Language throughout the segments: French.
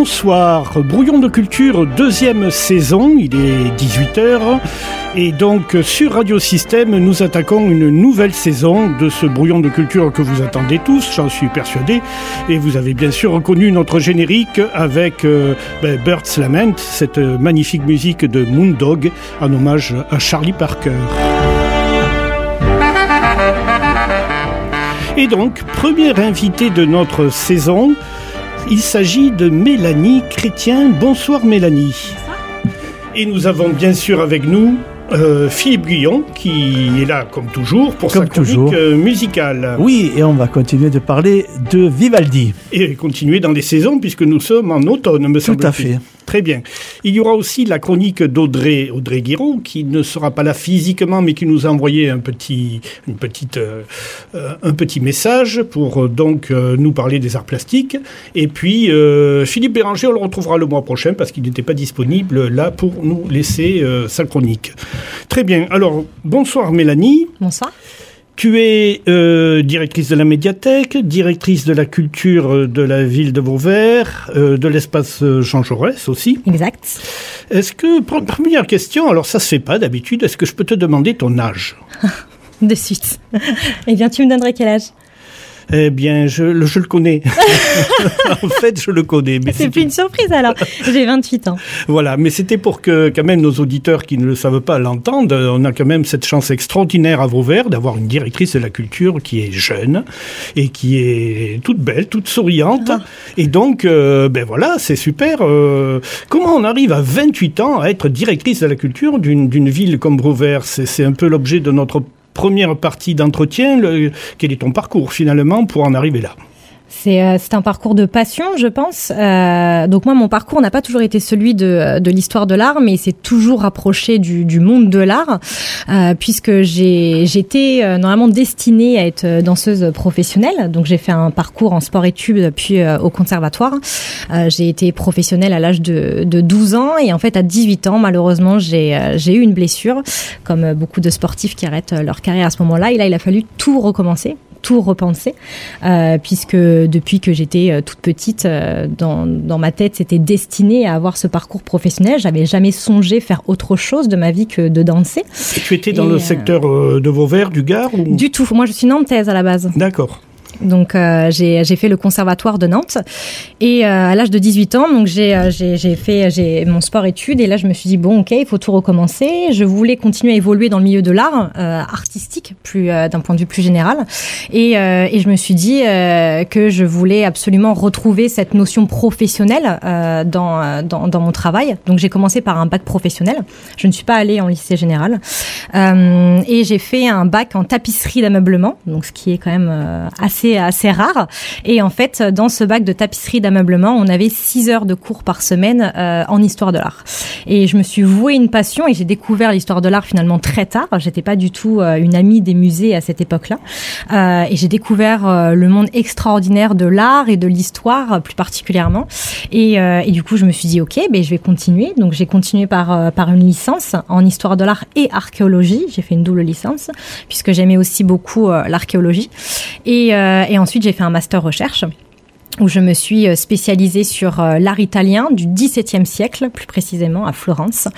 Bonsoir, Brouillon de Culture, deuxième saison, il est 18h. Et donc sur Radio Système, nous attaquons une nouvelle saison de ce Brouillon de Culture que vous attendez tous, j'en suis persuadé. Et vous avez bien sûr reconnu notre générique avec euh, ben, Bird's Lament, cette magnifique musique de Moondog en hommage à Charlie Parker. Et donc, première invitée de notre saison, il s'agit de Mélanie Chrétien. Bonsoir Mélanie. Et nous avons bien sûr avec nous euh, Philippe Guillon, qui est là comme toujours pour sa chronique euh, musicale. Oui, et on va continuer de parler de Vivaldi. Et continuer dans les saisons, puisque nous sommes en automne, me semble-t-il. Tout à fait. Très bien. Il y aura aussi la chronique d'Audrey Audrey Guiraud, qui ne sera pas là physiquement, mais qui nous a envoyé un petit, euh, message pour donc nous parler des arts plastiques. Et puis Philippe Béranger, on le retrouvera le mois prochain parce qu'il n'était pas disponible là pour nous laisser sa chronique. Très bien. Alors, bonsoir Mélanie. Bonsoir. Tu es euh, directrice de la médiathèque, directrice de la culture de la ville de Vauvert, euh, de l'espace Jean Jaurès aussi. Exact. Est-ce que, première question, alors ça se fait pas d'habitude, est-ce que je peux te demander ton âge? De suite. eh bien, tu me donnerais quel âge? Eh bien, je, le connais. en fait, je le connais. Mais c'est plus une surprise alors. J'ai 28 ans. Voilà, mais c'était pour que quand même nos auditeurs qui ne le savent pas l'entendent. On a quand même cette chance extraordinaire à Vauvert d'avoir une directrice de la culture qui est jeune et qui est toute belle, toute souriante. Ah. Et donc, euh, ben voilà, c'est super. Euh, comment on arrive à 28 ans à être directrice de la culture d'une ville comme Vauvert? C'est un peu l'objet de notre première partie d'entretien, quel est ton parcours finalement pour en arriver là? Euh, c'est un parcours de passion, je pense. Euh, donc moi, mon parcours n'a pas toujours été celui de, de l'histoire de l'art, mais c'est toujours rapproché du, du monde de l'art, euh, puisque j'étais euh, normalement destinée à être danseuse professionnelle. Donc j'ai fait un parcours en sport-études, puis euh, au conservatoire. j'ai été professionnelle à l'âge de, de 12 ans, et en fait à 18 ans, malheureusement, j'ai eu une blessure, comme beaucoup de sportifs qui arrêtent leur carrière à ce moment-là. Et là, il a fallu tout recommencer tout repenser, euh, puisque depuis que j'étais euh, toute petite, euh, dans, dans, ma tête, c'était destiné à avoir ce parcours professionnel. J'avais jamais songé faire autre chose de ma vie que de danser. Et tu étais dans le secteur de Vauvert, du Gard ou... Du tout. Moi, je suis nantaise à la base. D'accord. Donc euh, j'ai fait le conservatoire de Nantes et euh, à l'âge de 18 ans, donc euh, j'ai fait j'ai mon sport études et là je me suis dit bon ok il faut tout recommencer. Je voulais continuer à évoluer dans le milieu de l'art artistique plus d'un point de vue plus général et, et je me suis dit que je voulais absolument retrouver cette notion professionnelle dans, dans, dans mon travail. Donc j'ai commencé par un bac professionnel. Je ne suis pas allée en lycée général et j'ai fait un bac en tapisserie d'ameublement, donc ce qui est quand même assez assez, rare. Et en fait, dans ce bac de tapisserie d'ameublement, on avait 6 heures de cours par semaine euh, en histoire de l'art. Et je me suis vouée une passion et j'ai découvert l'histoire de l'art finalement très tard. J'étais pas du tout euh, une amie des musées à cette époque-là. Euh, et j'ai découvert le monde extraordinaire de l'art et de l'histoire plus particulièrement. Et, et, du coup, je me suis dit, OK, ben, je vais continuer. Donc, j'ai continué par, par une licence en histoire de l'art et archéologie. J'ai fait une double licence puisque j'aimais aussi beaucoup l'archéologie. Et, euh, et ensuite, j'ai fait un master recherche où je me suis euh, spécialisée sur euh, l'art italien du XVIIe siècle, plus précisément à Florence.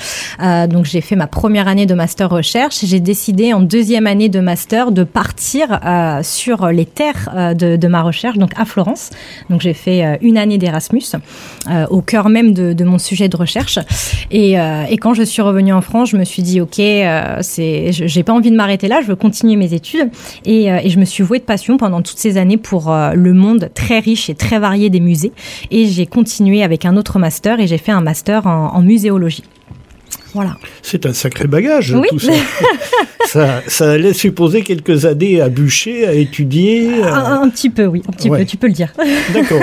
Euh, donc j'ai fait ma première année de master recherche. J'ai décidé en deuxième année de master de partir sur les terres de, ma recherche, donc à Florence. Donc j'ai fait une année d'Erasmus au cœur même de, mon sujet de recherche. Et, et, quand je suis revenue en France, je me suis dit ok, c'est, j'ai pas envie de m'arrêter là, je veux continuer mes études. Et, et je me suis vouée de passion pendant toutes ces années pour le monde très riche et très varié des musées. Et j'ai continué avec un autre master et j'ai fait un master en muséologie. Voilà. C'est un sacré bagage, tout ça. ça. ça. laisse supposer quelques années à bûcher, à étudier. Un, petit peu, oui, un petit peu, tu peux le dire. D'accord.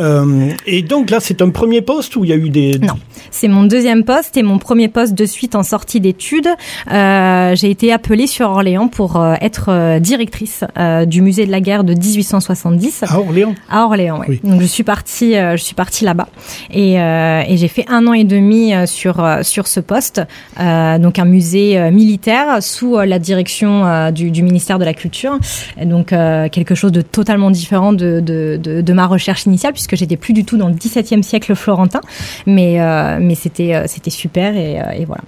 Euh, et donc là, c'est un premier poste où il y a eu des... Non, c'est mon deuxième poste et mon premier poste de suite en sortie d'études. Euh, j'ai été appelée sur Orléans pour euh, être directrice euh, du musée de la guerre de 1870. À Orléans? À Orléans, oui. Donc je suis partie, je suis partie là-bas et, et j'ai fait un an et demi sur, sur ce poste Poste, donc un musée militaire sous la direction du, ministère de la Culture. donc quelque chose de totalement différent de, ma recherche initiale puisque j'étais plus du tout dans le XVIIe siècle florentin, mais mais c'était c'était super et, voilà.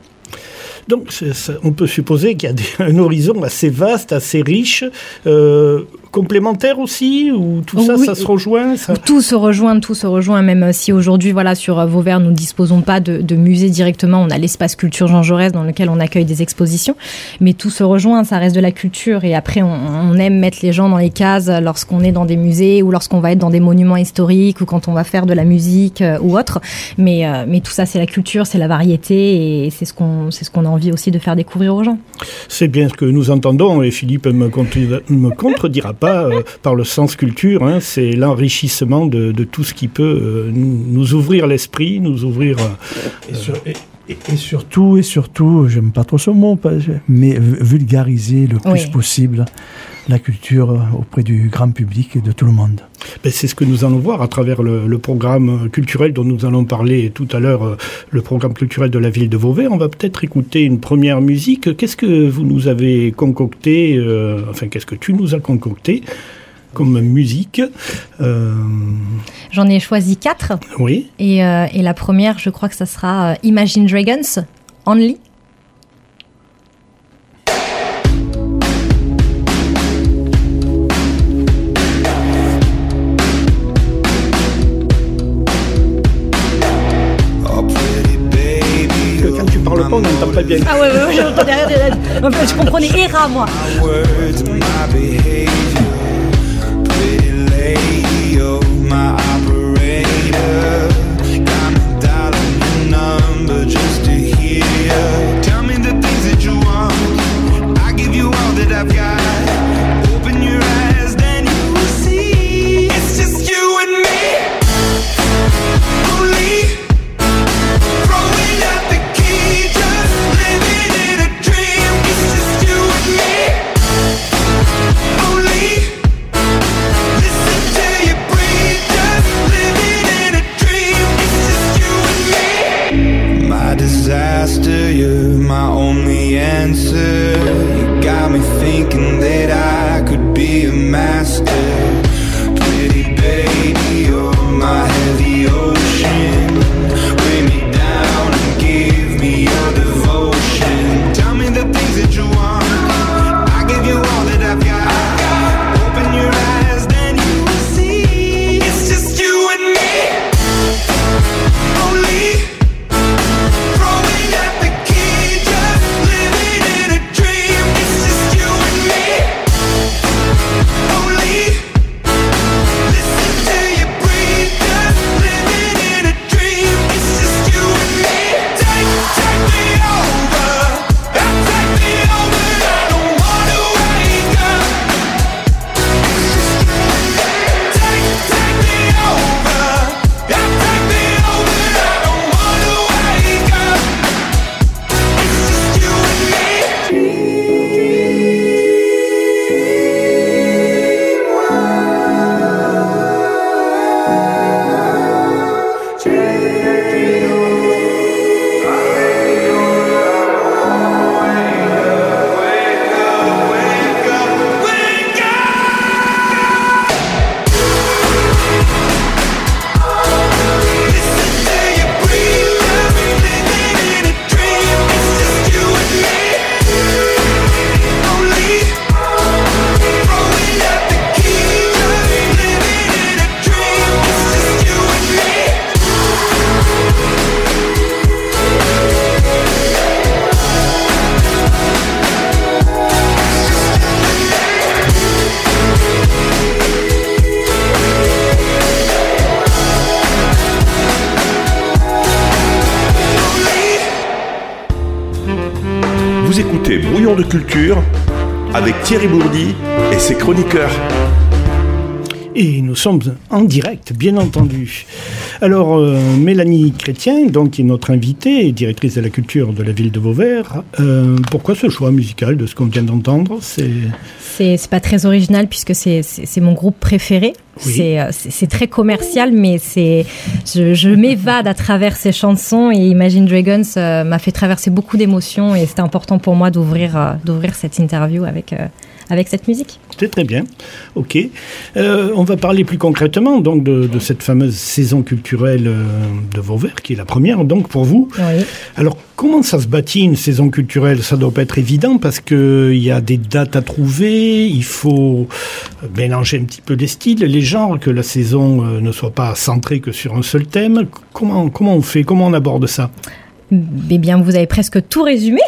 Donc, on peut supposer qu'il y a un horizon assez vaste, assez riche. Euh, complémentaires aussi ou tout ça, ça se rejoint Tout se rejoint, tout se rejoint. Même si aujourd'hui, voilà, sur euh, Vauvert, nous ne disposons pas de, de musée directement, on a l'espace culture Jean Jaurès dans lequel on accueille des expositions, mais tout se rejoint. Ça reste de la culture et après, on, on aime mettre les gens dans les cases lorsqu'on est dans des musées ou lorsqu'on va être dans des monuments historiques ou quand on va faire de la musique euh, ou autre. Mais euh, mais tout ça, c'est la culture, c'est la variété et c'est ce qu'on c'est ce qu'on a envie aussi de faire découvrir aux gens. C'est bien ce que nous entendons et Philippe me, me contredira pas euh, par le sens culture. Hein, c'est l'enrichissement de, de, tout ce qui peut euh, nous, nous, ouvrir l'esprit, nous ouvrir. Euh, et, sur, et, et, surtout, et surtout, j'aime pas trop ce mot, mais vulgariser le plus oui. possible la culture auprès du grand public et de tout le monde. Ben c'est ce que nous allons voir à travers le, le, programme culturel dont nous allons parler tout à l'heure, le programme culturel de la ville de Vauvert. On va peut-être écouter une première musique. Qu'est-ce que vous nous avez concocté, euh, enfin qu'est-ce que tu nous as concocté comme musique euh... J'en ai choisi quatre. Oui. Et, euh, et, la première, je crois que ça sera Imagine Dragons, Only. On n'entend pas bien. Ah ouais, ouais, ouais j'entendais rien. Je comprenais ERA, moi. Culture avec Thierry Bourdi et ses chroniqueurs. Et nous sommes en direct, bien entendu. Alors, euh, Mélanie Chrétien, donc, qui est notre invitée et directrice de la culture de la ville de Vauvert, euh, pourquoi ce choix musical de ce qu'on vient d'entendre C'est pas très original puisque c'est mon groupe préféré. Oui. C'est c'est très commercial, mais c'est je, je m'évade à travers ces chansons et Imagine Dragons euh, m'a fait traverser beaucoup d'émotions et c'était important pour moi d'ouvrir euh, d'ouvrir cette interview avec euh, avec cette musique. C'est très bien. Ok. Euh, on va parler plus concrètement donc de, de cette fameuse saison culturelle euh, de Vauvert, qui est la première donc pour vous. Oui. Alors, comment ça se bâtit une saison culturelle? Ça doit pas être évident parce que il y a des dates à trouver, il faut euh, mélanger un petit peu les styles, les genres, que la saison euh, ne soit pas centrée que sur un seul thème. Comment comment on fait? Comment on aborde ça? Eh bien, vous avez presque tout résumé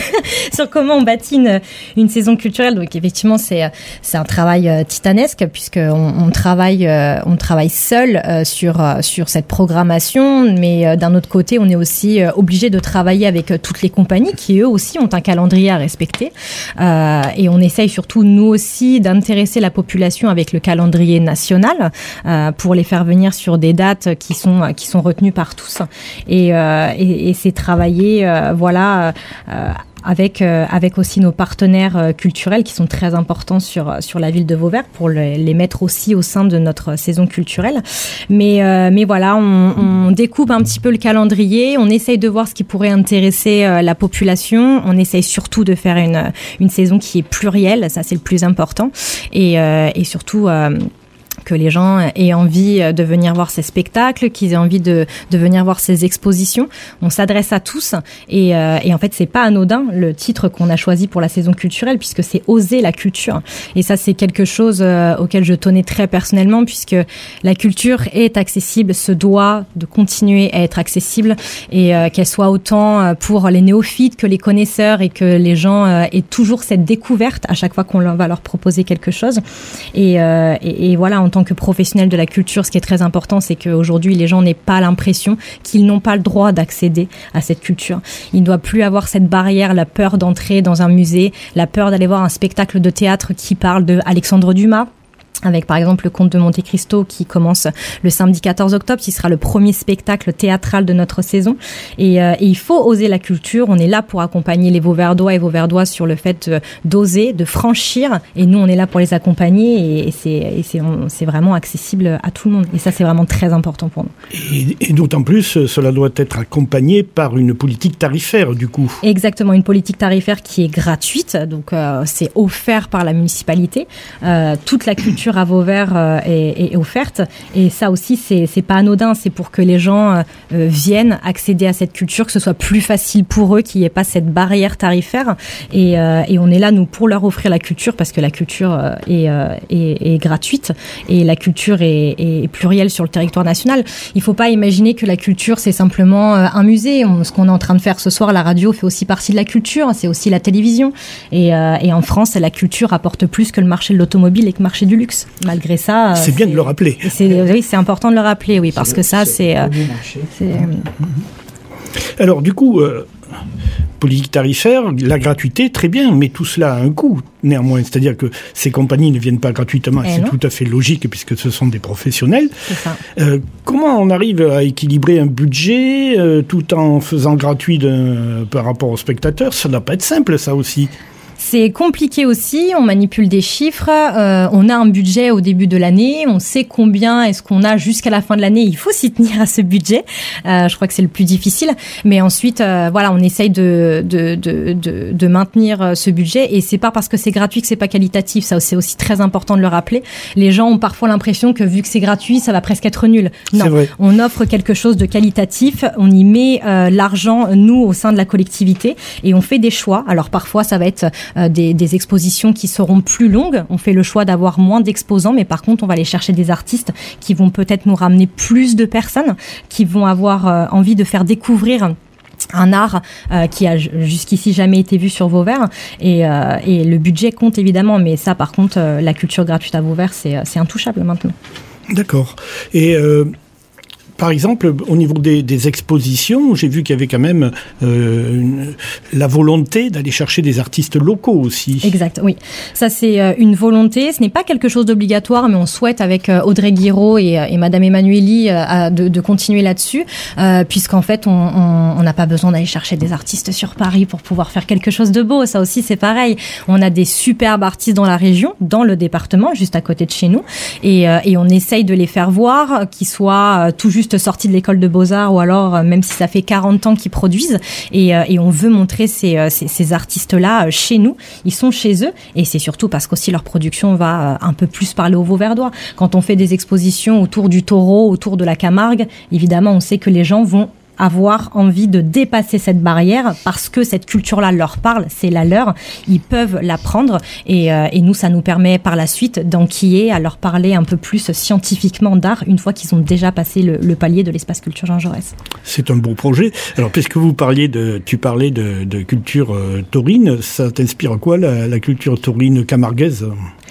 sur comment on bâtit une, saison culturelle. Donc, effectivement, c'est c'est un travail euh, titanesque puisque on, travaille euh, on travaille seul euh, sur sur cette programmation, mais d'un autre côté, on est aussi obligé de travailler avec toutes les compagnies qui eux aussi ont un calendrier à respecter. Et on essaye surtout nous aussi d'intéresser la population avec le calendrier national pour les faire venir sur des dates qui sont qui sont retenues par tous. Et, et, et c'est travailler euh, voilà euh, avec euh, avec aussi nos partenaires culturels qui sont très importants sur sur la ville de Vauvert pour le- les mettre aussi au sein de notre saison culturelle. Mais mais voilà, on, on découpe un petit peu le calendrier, on essaye de voir ce qui pourrait intéresser la population, on essaye surtout de faire une une saison qui est plurielle, ça c'est le plus important, et et surtout que les gens aient envie de venir voir ces spectacles, qu'ils aient envie de, de venir voir ces expositions. On s'adresse à tous et, euh, et en fait c'est pas anodin le titre qu'on a choisi pour la saison culturelle puisque c'est oser la culture et ça c'est quelque chose euh, auquel je tenais très personnellement puisque la culture est accessible, se doit de continuer à être accessible et euh, qu'elle soit autant euh, pour les néophytes que les connaisseurs et que les gens euh, aient toujours cette découverte à chaque fois qu'on va leur proposer quelque chose. Et, euh, et, et voilà, que professionnel de la culture, ce qui est très important, c'est qu'aujourd'hui, les gens n'aient pas l'impression qu'ils n'ont pas le droit d'accéder à cette culture. Il ne doit plus avoir cette barrière, la peur d'entrer dans un musée, la peur d'aller voir un spectacle de théâtre qui parle de Alexandre Dumas avec par exemple le conte de Monte Cristo qui commence le samedi 14 octobre, qui sera le premier spectacle théâtral de notre saison. Et, euh, et il faut oser la culture. On est là pour accompagner les Vauverdois et Vauverdois sur le fait euh, d'oser, de franchir. Et nous, on est là pour les accompagner. Et, et c'est vraiment accessible à tout le monde. Et ça, c'est vraiment très important pour nous. Et, et d'autant plus, euh, cela doit être accompagné par une politique tarifaire du coup. Exactement, une politique tarifaire qui est gratuite, donc euh, c'est offert par la municipalité. Euh, toute la culture à Vauvert euh, est, offerte, et ça aussi c'est pas anodin, c'est pour que les gens euh, euh, viennent accéder à cette culture, que ce soit plus facile pour eux, qu'il n'y ait pas cette barrière tarifaire. Et, euh, et on est là nous pour leur offrir la culture parce que la culture est, gratuite et la culture est, plurielle sur le territoire national. Il faut pas imaginer que la culture c'est simplement un musée. Ce qu'on est en train de faire ce soir, la radio fait aussi partie de la culture, c'est aussi la télévision. Et, et en France, la culture apporte plus que le marché de l'automobile et que le marché du luxe. Malgré ça, euh, C'est bien de le rappeler. Oui, c'est important de le rappeler, oui, parce que ça, c'est. euh, c'est- Alors du coup, euh, politique tarifaire, la gratuité, très bien, mais tout cela a un coût néanmoins. C'est-à-dire que ces compagnies ne viennent pas gratuitement, et Eh c'est tout à fait logique puisque ce sont des professionnels. ça. Euh, comment on arrive à équilibrer un budget euh, tout en faisant gratuit par rapport aux spectateurs? Ça ne doit pas être simple ça aussi. C'est compliqué aussi, on manipule des chiffres, euh, on a un budget au début de l'année, on sait combien est-ce qu'on a jusqu'à la fin de l'année, il faut s'y tenir à ce budget, Euh, je crois que c'est le plus difficile, mais ensuite, euh, voilà, on essaye de, de, de, de, de maintenir euh, ce budget, et c'est pas parce que c'est gratuit que c'est pas qualitatif, ça c'est aussi très important de le rappeler. Les gens ont parfois l'impression que vu que c'est gratuit, ça va presque être nul. Non, on offre quelque chose de qualitatif, on y met euh, l'argent, nous, au sein de la collectivité, et on fait des choix. Alors parfois, ça va être des, des expositions qui seront plus longues. On fait le choix d'avoir moins d'exposants, mais par contre, on va aller chercher des artistes qui vont peut-être nous ramener plus de personnes, qui vont avoir euh, envie de faire découvrir un art euh, qui a jusqu'ici jamais été vu sur Vauvert et, euh, et le budget compte évidemment mais ça par contre euh, la culture gratuite à Vauvert c'est euh, intouchable maintenant D'accord. Et euh, par exemple, au niveau des, expositions, j'ai vu qu'il y avait quand même euh, la volonté d'aller chercher des artistes locaux aussi. Exact, oui. Ça, c'est euh, une volonté. Ce n'est pas quelque chose d'obligatoire, mais on souhaite avec euh, Audrey Guiraud et, et Madame Emmanueli de, continuer là-dessus, euh, puisqu'en fait, on n'a pas besoin d'aller chercher des artistes sur Paris pour pouvoir faire quelque chose de beau. Ça aussi, c'est pareil. On a des superbes artistes dans la région, dans le département, juste à côté de chez nous, et, on essaye de les faire voir, qu'ils soient tout juste sortis de l'école de beaux-arts ou alors même si ça fait 40 ans qu'ils produisent, et, et, on veut montrer ces, ces, ces artistes-là chez nous. Ils sont chez eux, et c'est surtout parce qu'aussi leur production va un peu plus parler aux Vauverdois. Quand on fait des expositions autour du taureau, autour de la Camargue, évidemment, on sait que les gens vont avoir envie de dépasser cette barrière parce que cette culture-là leur parle, c'est la leur, ils peuvent l'apprendre et, euh, et, nous, ça nous permet par la suite d'enquiller, à leur parler un peu plus scientifiquement d'art une fois qu'ils ont déjà passé le, palier de l'espace culture Jean Jaurès. C'est un beau projet. Alors, puisque vous parliez de, tu parlais de, de culture euh, taurine, ça t'inspire quoi la, la culture taurine camarguaise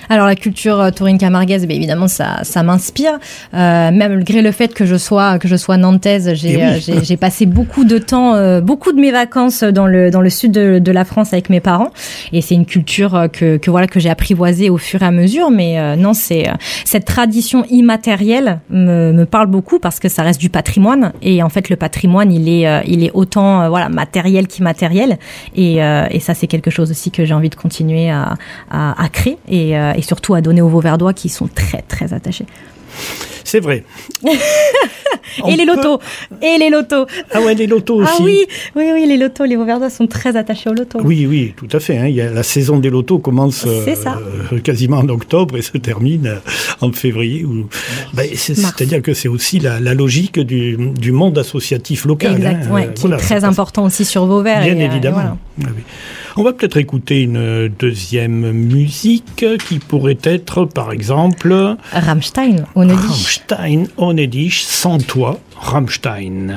alors la culture euh, taurine camarguaise, bien évidemment, ça, ça m'inspire. Euh, même malgré le fait que je sois que je sois nantaise, j'ai oui. euh, passé beaucoup de temps, euh, beaucoup de mes vacances dans le dans le sud de, de la France avec mes parents, et c'est une culture euh, que, que voilà que j'ai apprivoisée au fur et à mesure. Mais euh, non, c'est cette tradition immatérielle me, me parle beaucoup parce que ça reste du patrimoine, et en fait le patrimoine il est il est autant voilà matériel qu'immatériel, et, et ça c'est quelque chose aussi que j'ai envie de continuer à, à, à créer et et surtout à donner aux Vauverdois qui sont très très attachés. C'est vrai. et les lotos. Peut... Et les lotos. Ah ouais, les lotos aussi. Ah oui, oui, oui, les lotos. Les Vauverdois sont très attachés aux lotos. Oui, oui, tout à fait. Hein. Il y a, la saison des lotos commence euh, quasiment en octobre et se termine en février. Ou... Ben, C'est-à-dire que c'est aussi la, la logique du, du, monde associatif local. Exact, hein. ouais, qui voilà, est très important aussi sur Vauvert. Bien et, évidemment. Euh, voilà. oui. On va peut-être écouter une deuxième musique qui pourrait être, par exemple... Rammstein, on Rammstein, Onedisch, sans toi, Rammstein.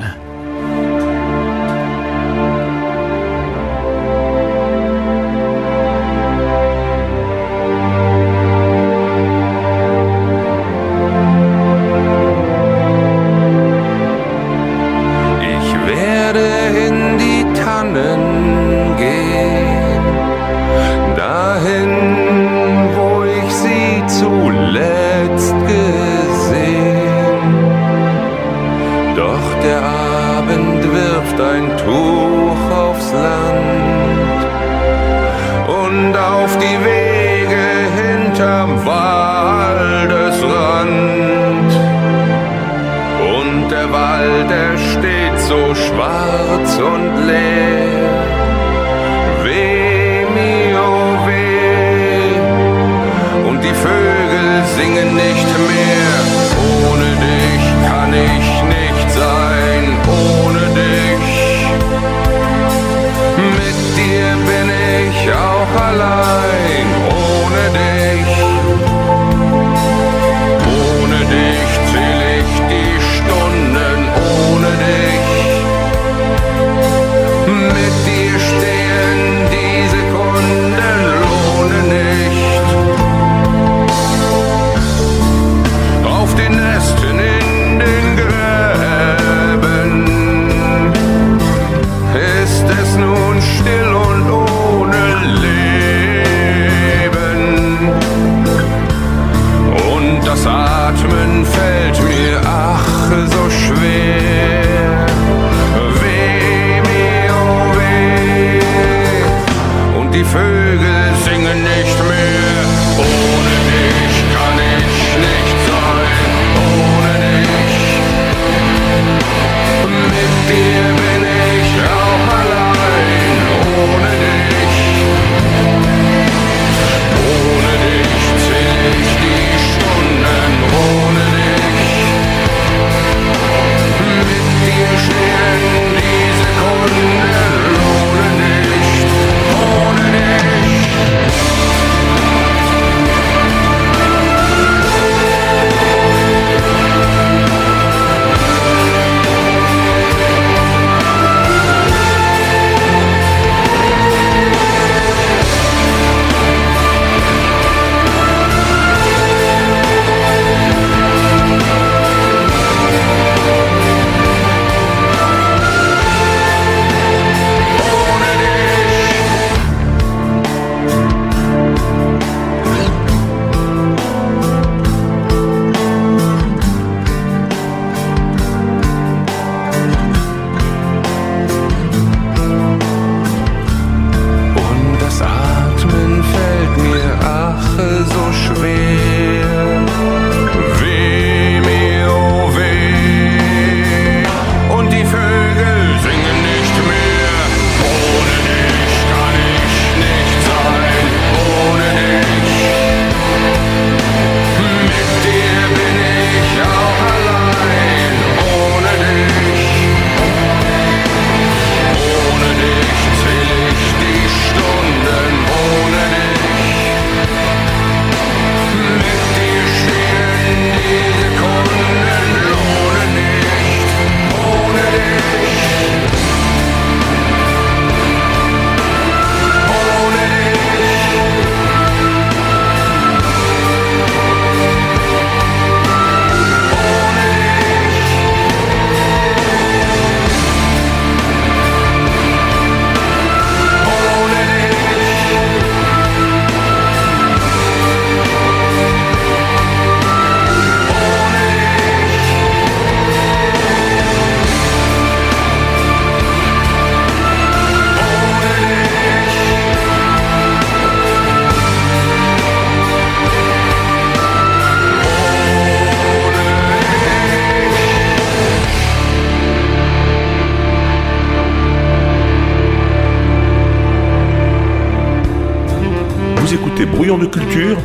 Écoutez Brouillon de culture,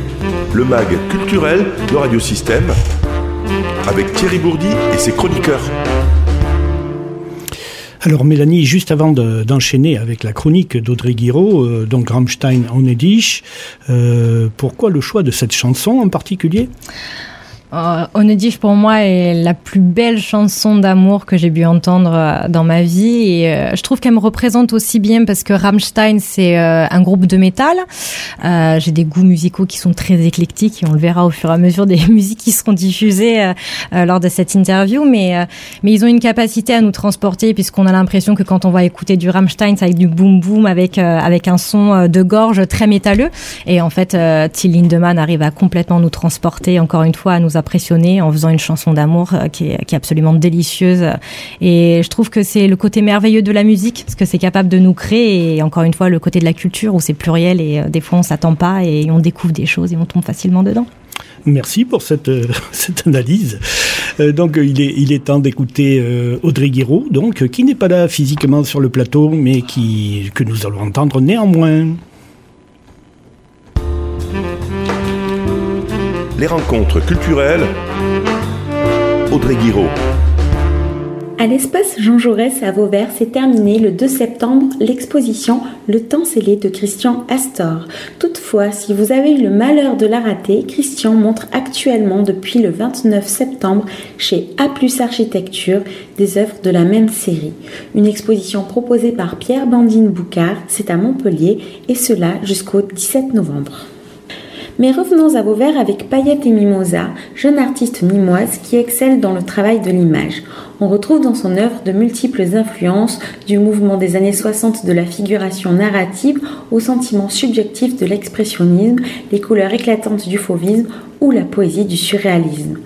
le mag culturel de Radiosystème, avec Thierry Bourdi et ses chroniqueurs. Alors Mélanie, juste avant d'enchaîner avec la chronique d'Audrey Guiraud, euh, donc Rammstein en euh, pourquoi le choix de cette chanson en particulier? Euh, pour moi est la plus belle chanson d'amour que j'ai pu entendre euh, dans ma vie. Et euh, je trouve qu'elle me représente aussi bien parce que Rammstein c'est euh, un groupe de métal. j'ai des goûts musicaux qui sont très éclectiques et on le verra au fur et à mesure des musiques qui seront diffusées lors de cette interview. Mais mais ils ont une capacité à nous transporter puisqu'on a l'impression que quand on va écouter du Rammstein ça avec du boom boom avec avec un son de gorge très métalleux. Et en fait Till Lindemann arrive à complètement nous transporter encore une fois à nous impressionné en faisant une chanson d'amour euh, qui est, absolument délicieuse. Et je trouve que c'est le côté merveilleux de la musique, parce que c'est capable de nous créer. Et encore une fois, le côté de la culture où c'est pluriel et euh, des fois on s'attend pas et on découvre des choses et on tombe facilement dedans. Merci pour cette, euh, analyse. donc, il est, temps d'écouter Audrey Guiraud, donc, qui n'est pas là physiquement sur le plateau, mais qui, que nous allons entendre néanmoins. Les rencontres culturelles. Audrey Guiraud. À l'espace Jean Jaurès à Vauvert s'est terminée le 2 septembre l'exposition Le temps scellé de Christian Astor. Toutefois, si vous avez eu le malheur de la rater, Christian montre actuellement depuis le 29 septembre chez A Architecture des œuvres de la même série. Une exposition proposée par Pierre Bandine Boucard, c'est à Montpellier et cela jusqu'au 17 novembre. Mais revenons à Vauvert avec Payette et Mimosa, jeune artiste mimoise qui excelle dans le travail de l'image. On retrouve dans son œuvre de multiples influences, du mouvement des années 60 de la figuration narrative au sentiment subjectif de l'expressionnisme, les couleurs éclatantes du fauvisme ou la poésie du surréalisme.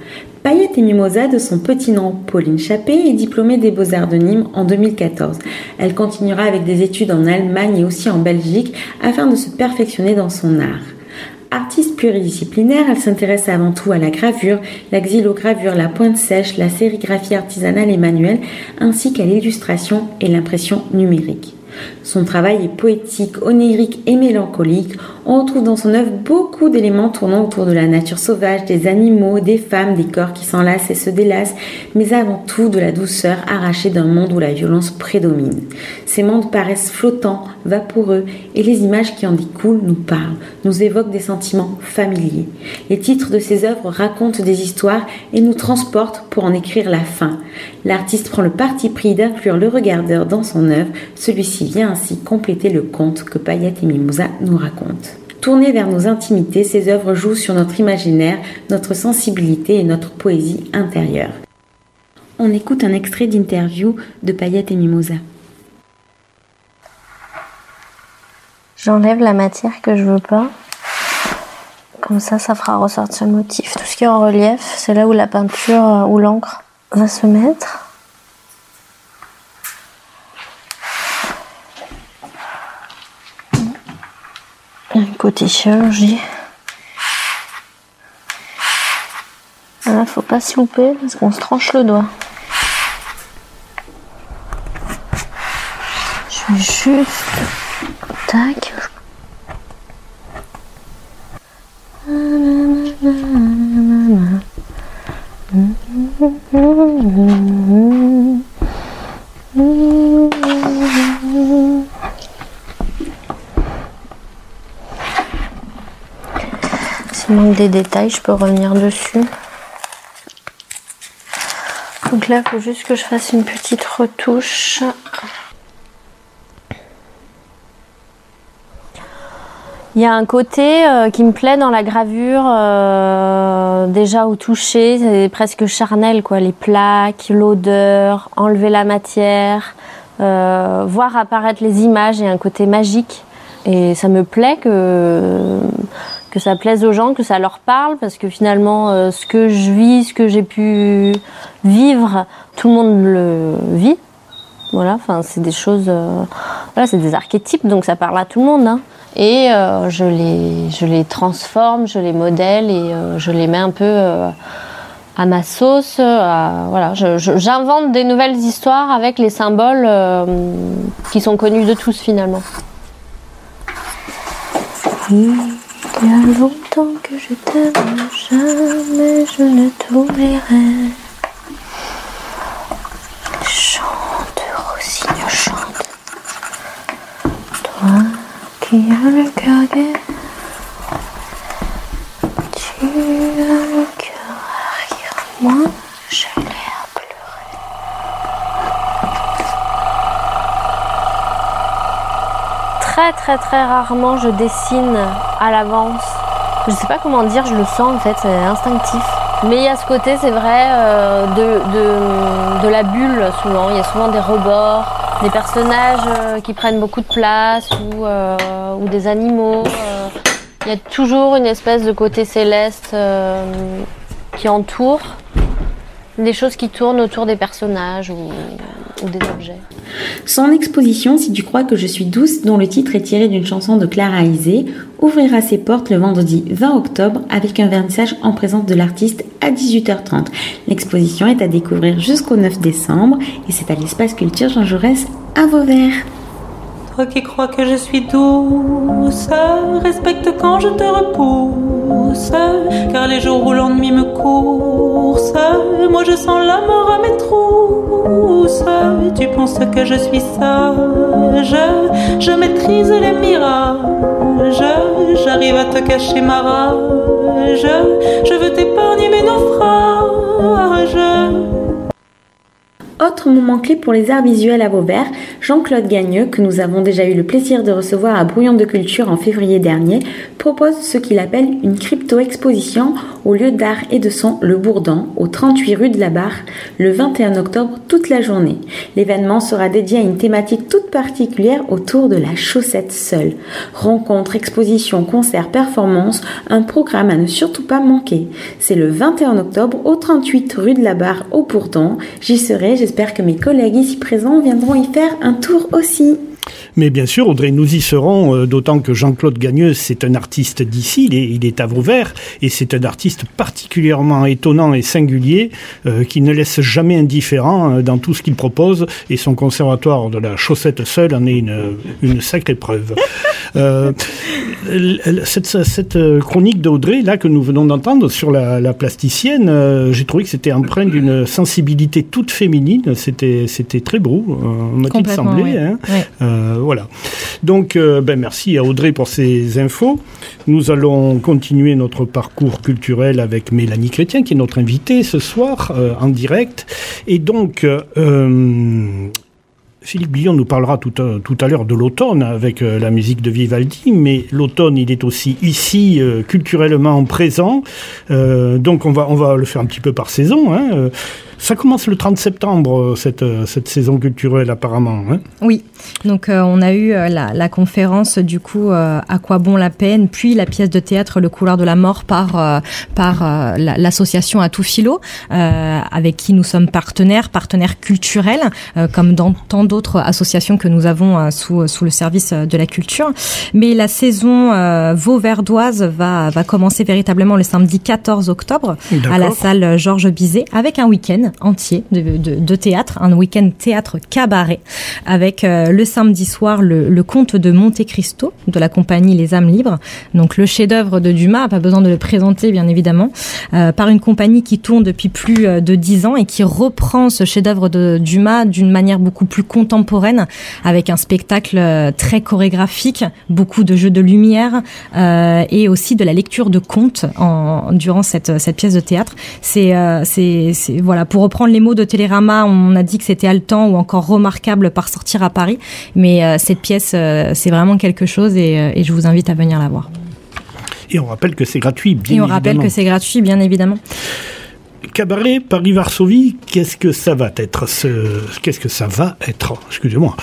Payette et Mimosa, de son petit nom Pauline Chappé, est diplômée des Beaux-Arts de Nîmes en 2014. Elle continuera avec des études en Allemagne et aussi en Belgique afin de se perfectionner dans son art. Artiste pluridisciplinaire, elle s'intéresse avant tout à la gravure, la xylogravure, la pointe sèche, la sérigraphie artisanale et manuelle, ainsi qu'à l'illustration et l'impression numérique. Son travail est poétique, onirique et mélancolique. On retrouve dans son œuvre beaucoup d'éléments tournant autour de la nature sauvage, des animaux, des femmes, des corps qui s'enlacent et se délassent, mais avant tout de la douceur arrachée d'un monde où la violence prédomine. Ces mondes paraissent flottants, vaporeux, et les images qui en découlent nous parlent, nous évoquent des sentiments familiers. Les titres de ses œuvres racontent des histoires et nous transportent pour en écrire la fin. L'artiste prend le parti pris d'inclure le regardeur dans son œuvre, celui-ci vient ainsi compléter le conte que Payette et Mimosa nous racontent. Tournées vers nos intimités, ces œuvres jouent sur notre imaginaire, notre sensibilité et notre poésie intérieure. On écoute un extrait d'interview de Payette et Mimosa. J'enlève la matière que je veux pas. Comme ça, ça fera ressortir le motif. Tout ce qui est en relief, c'est là où la peinture ou l'encre va se mettre. Côté chirurgie. Faut pas se louper parce qu'on se tranche le doigt. Je vais juste. Tac. Détails, je peux revenir dessus. Donc là, il faut juste que je fasse une petite retouche. Il y a un côté euh, qui me plaît dans la gravure, euh, déjà au toucher, c'est presque charnel, quoi. Les plaques, l'odeur, enlever la matière, euh, voir apparaître les images et un côté magique. Et ça me plaît que que ça plaise aux gens, que ça leur parle, parce que finalement, euh, ce que je vis, ce que j'ai pu vivre, tout le monde le vit. Voilà, enfin, c'est des choses, euh, voilà, c'est des archétypes, donc ça parle à tout le monde. Hein. Et euh, je les, je les transforme, je les modèle et je les mets un peu à ma sauce. voilà, j'invente des nouvelles histoires avec les symboles qui sont connus de tous finalement. Il y a longtemps que je t'aime, jamais je ne t'oublierai. Chante, Rossignol, chante. Toi qui as le cœur gai, tu as le cœur à rire. Moi, je l'ai à pleurer. Très très rarement je dessine à l'avance. Je sais pas comment dire, je le sens en fait, c'est instinctif. Mais il y a ce côté, c'est vrai, euh, de, la bulle souvent. Il y a souvent des rebords, des personnages euh, qui prennent beaucoup de place ou, euh, des animaux. Il y a toujours une espèce de côté céleste qui entoure des choses qui tournent autour des personnages Son exposition Si tu crois que je suis douce, dont le titre est tiré d'une chanson de Clara Isé, ouvrira ses portes le vendredi 20 octobre avec un vernissage en présence de l'artiste à 18h30. L'exposition est à découvrir jusqu'au 9 décembre et c'est à l'espace culture Jean Jaurès à Vauvert. Toi qui crois que je suis douce, respecte quand je te repousse, car les jours où l'ennui me course, moi je sens la mort à mes trousses. Tu penses que je suis sage, je maîtrise les mirages, j'arrive à te cacher ma rage, je veux t'épargner mes naufrages. Autre moment clé pour les arts visuels à Vauvert, Jean-Claude Gagneux, que nous avons déjà eu le plaisir de recevoir à Brouillon de Culture en février dernier, propose ce qu'il appelle une crypto-exposition au lieu d'art et de son Le Bourdan, au 38 rue de la Barre, le 21 octobre toute la journée. L'événement sera dédié à une thématique toute particulière autour de la chaussette seule. Rencontres, expositions, concerts, performances, un programme à ne surtout pas manquer. C'est le 21 octobre au 38 rue de la Barre au Bourdan. J'y serai, j'espère que mes collègues ici présents viendront y faire un tour aussi. Mais bien sûr, Audrey, nous y serons, euh, d'autant que Jean-Claude Gagneux, c'est un artiste d'ici, il est, il est à Vauvert, et c'est un artiste particulièrement étonnant et singulier, euh, qui ne laisse jamais indifférent euh, dans tout ce qu'il propose, et son conservatoire de la chaussette seule en est une, une sacrée preuve. Euh, cette, cette euh, chronique d'Audrey, là, que nous venons d'entendre sur la, la plasticienne, euh, j'ai trouvé que c'était empreint d'une sensibilité toute féminine, c'était très beau, euh, m'a-t-il Complètement, semblé. ouais. hein. Ouais. Voilà. Donc, euh, ben, merci à Audrey pour ces infos. Nous allons continuer notre parcours culturel avec Mélanie Chrétien, qui est notre invitée ce soir euh, en direct. Et donc, euh, Philippe Guillon nous parlera tout à, tout à l'heure de l'automne avec la musique de Vivaldi, mais l'automne, il est aussi ici culturellement présent. Donc, on va, on va le faire un petit peu par saison. Hein. Ça commence le 30 septembre, euh, cette, euh, cette saison culturelle, apparemment. Hein. Oui, donc euh, on a eu euh, la, la conférence du coup euh, À quoi bon la peine, puis la pièce de théâtre Le couloir de la mort par par la- l'association À tout philo, euh, avec qui nous sommes partenaires, partenaires culturels, euh, comme dans tant d'autres associations que nous avons euh, sous sous le service de la culture. Mais la saison euh, Vauverdoise va va commencer véritablement le samedi 14 octobre à la salle Georges Bizet avec un week-end entier de, théâtre, un week-end théâtre cabaret avec euh, le samedi soir le, le conte de Monte Cristo de la compagnie Les âmes libres, donc le chef-d'œuvre de Dumas, pas besoin de le présenter bien évidemment, euh, par une compagnie qui tourne depuis plus euh, de dix ans et qui reprend ce chef-d'œuvre de Dumas d'une manière beaucoup plus contemporaine avec un spectacle très chorégraphique, beaucoup de jeux de lumière et aussi de la lecture de contes durant cette, cette pièce de théâtre. C'est, c'est- voilà, pour reprendre les mots de Télérama, on a dit que c'était haletant ou encore remarquable par sortir à Paris, mais euh, cette pièce, euh, c'est vraiment quelque chose et, euh, et je vous invite à venir la voir. Et on rappelle que c'est gratuit, bien et on rappelle évidemment. que c'est gratuit, bien évidemment. Cabaret Paris-Varsovie, qu'est-ce que ça va être ce... Qu'est-ce que ça va être? Excusez-moi.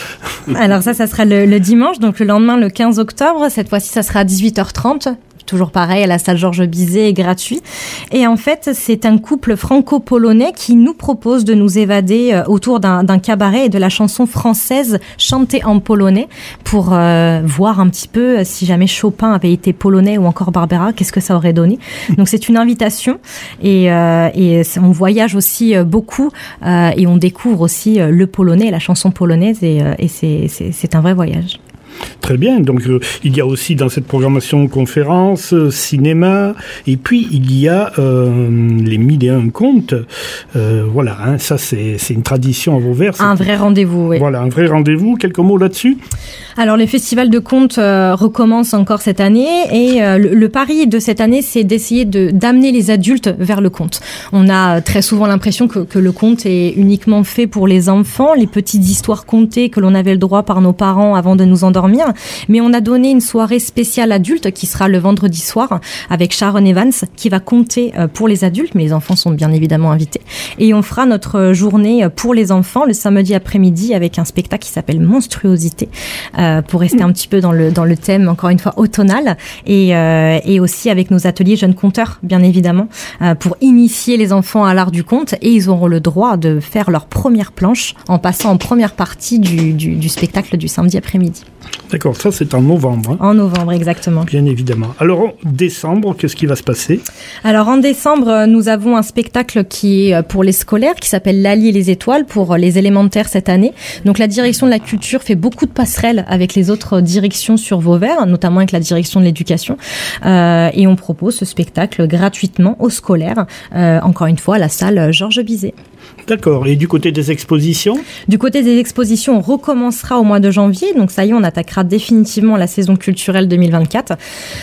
Alors ça, ça sera le, le dimanche, donc le lendemain, le 15 octobre. Cette fois-ci, ça sera à 18h30. Toujours pareil, à la salle Georges Bizet, gratuit. Et en fait, c'est un couple franco-polonais qui nous propose de nous évader euh, autour d'un cabaret et de la chanson française chantée en polonais pour euh, voir un petit peu euh, si jamais Chopin avait été polonais ou encore Barbara, qu'est-ce que ça aurait donné. Donc c'est une invitation et, euh, on voyage aussi beaucoup euh, et on découvre aussi le polonais, la chanson polonaise et, c'est un vrai voyage. Très bien. Donc, euh, il y a aussi dans cette programmation conférences, euh, cinéma, et puis il y a euh, les mille et un contes. Voilà, hein, ça c'est une tradition à Vauvert. Un vrai rendez-vous, oui. Voilà, un vrai rendez-vous. Quelques mots là-dessus? Alors, les festivals de contes recommencent encore cette année et le, le pari de cette année, c'est d'essayer de d'amener les adultes vers le conte. On a très souvent l'impression que, que le conte est uniquement fait pour les enfants, les petites histoires contées que l'on avait le droit par nos parents avant de nous endormir. Mais on a donné une soirée spéciale adulte qui sera le vendredi soir avec Sharon Evans qui va compter euh, pour les adultes, mais les enfants sont bien évidemment invités. Et on fera notre journée pour les enfants le samedi après-midi avec un spectacle qui s'appelle Monstruosité euh, pour rester un petit peu dans le dans le thème encore une fois automnal. Et euh, et aussi avec nos ateliers jeunes conteurs bien évidemment euh, pour initier les enfants à l'art du conte. Et ils auront le droit de faire leur première planche en passant en première partie du spectacle du samedi après-midi D'accord, ça c'est en novembre, hein, en novembre exactement. bien évidemment. Alors, en décembre, qu'est-ce qui va se passer? Alors en décembre, euh, nous avons un spectacle qui est euh, pour les scolaires, qui s'appelle Lali et les étoiles pour les élémentaires cette année. Donc la direction de la culture fait beaucoup de passerelles avec les autres directions sur Vauvert, notamment avec la direction de l'éducation. Euh, et on propose ce spectacle gratuitement aux scolaires, euh, encore une fois à la salle Georges Bizet. D'accord. Et du côté des expositions Du côté des expositions, on recommencera au mois de janvier. Donc ça y est, on attaquera définitivement la saison culturelle 2024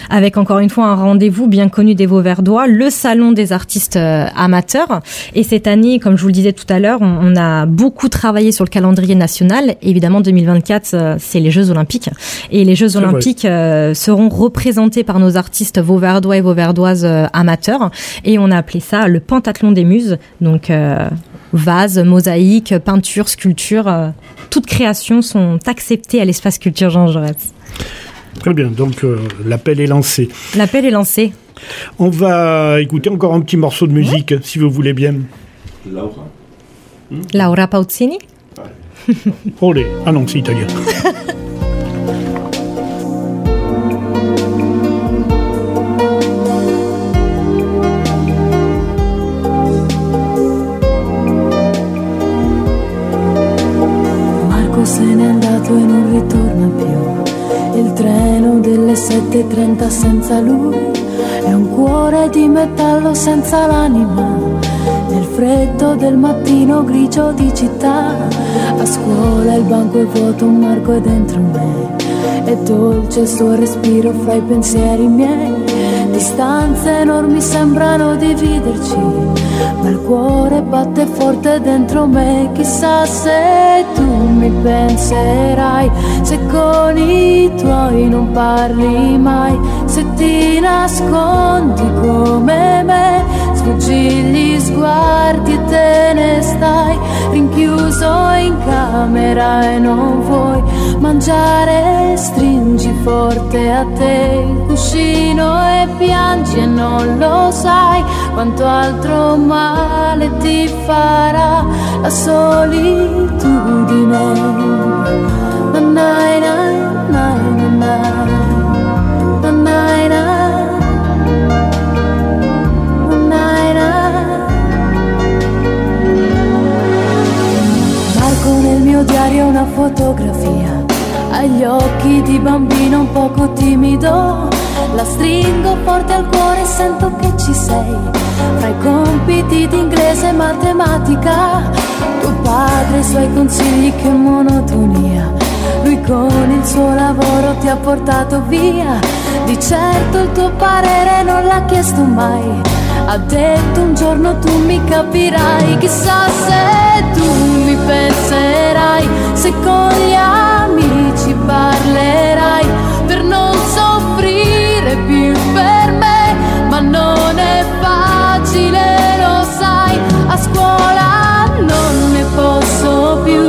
avec encore une fois un rendez-vous bien connu des Vauverdois, le salon des artistes euh, amateurs. Et cette année, comme je vous le disais tout à l'heure, on, on a beaucoup travaillé sur le calendrier national. Évidemment, 2024, euh, c'est les Jeux Olympiques. Et les Jeux vrai. Olympiques euh, seront représentés par nos artistes Vauverdois et Vauverdoises amateurs. Et on a appelé ça le pentathlon des muses. Donc, euh, vases, mosaïques, peintures, sculptures, euh, toutes créations sont acceptées à l'espace culture Jean Jaurès. Très bien, donc euh, l'appel est lancé. L'appel est lancé. On va écouter encore un petit morceau de musique, si vous voulez bien. Laura Pauzini Olé. Ah non, c'est italien. 7.30 senza lui è un cuore di metallo senza l'anima. Nel freddo del mattino grigio di città, a scuola il banco è vuoto, Marco è dentro me. È dolce il suo respiro fra i pensieri miei. Distanze enormi sembrano dividerci, ma il cuore batte forte dentro me. Chissà se tu mi penserai, se con i tuoi non parli mai, se ti nascondi come me, sfuggi gli sguardi e te ne stai rinchiuso in camera e non vuoi mangiare, stringi forte a te il cuscino e piangi e non lo sai quanto altro male ti farà la solitudine. Na na na diario una fotografia. Agli occhi di bambino un poco timido. La stringo forte al cuore e sento che ci sei. Fra i compiti di inglese e matematica tuo padre e i suoi consigli che monotonia. Lui con il suo lavoro ti ha portato via. Di certo il tuo parere non l'ha chiesto mai ha detto un giorno tu mi capirai, chissà se tu mi penserai, se con gli amici parlerai, per non soffrire più per me, ma non è facile, lo sai, a scuola non ne posso più,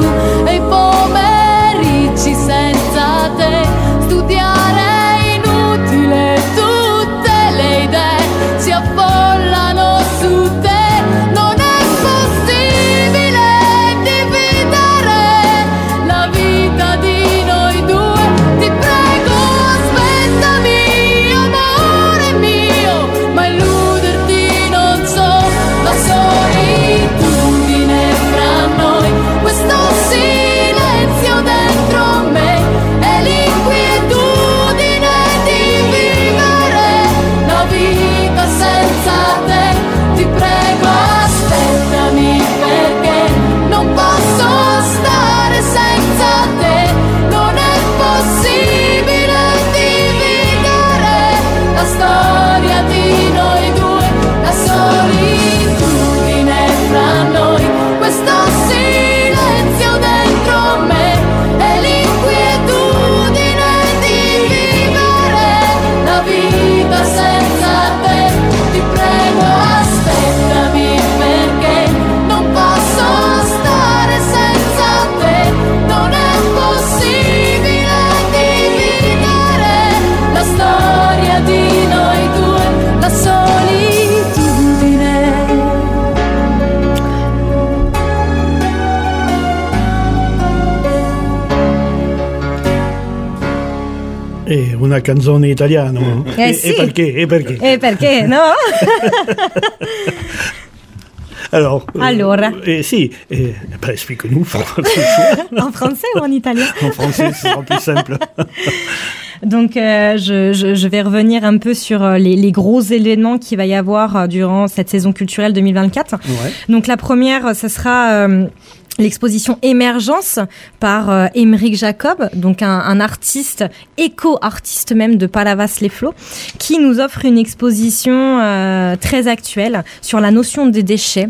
una canzone italiana. Eh e, sì. e perché? E perché? Et perché no? Alors, euh, Allora. eh, si, explique-nous En français ou en italien? En français, ce sera plus simple. Donc, euh, je, je, je vais revenir un peu sur euh, les, les gros événements qu'il va y avoir euh, durant cette saison culturelle 2024. Ouais. Donc, la première, ce sera euh, l'exposition Émergence par euh, Émeric Jacob, donc un, artiste, éco-artiste même de Palavas-les-Flots, qui nous offre une exposition euh, très actuelle sur la notion des déchets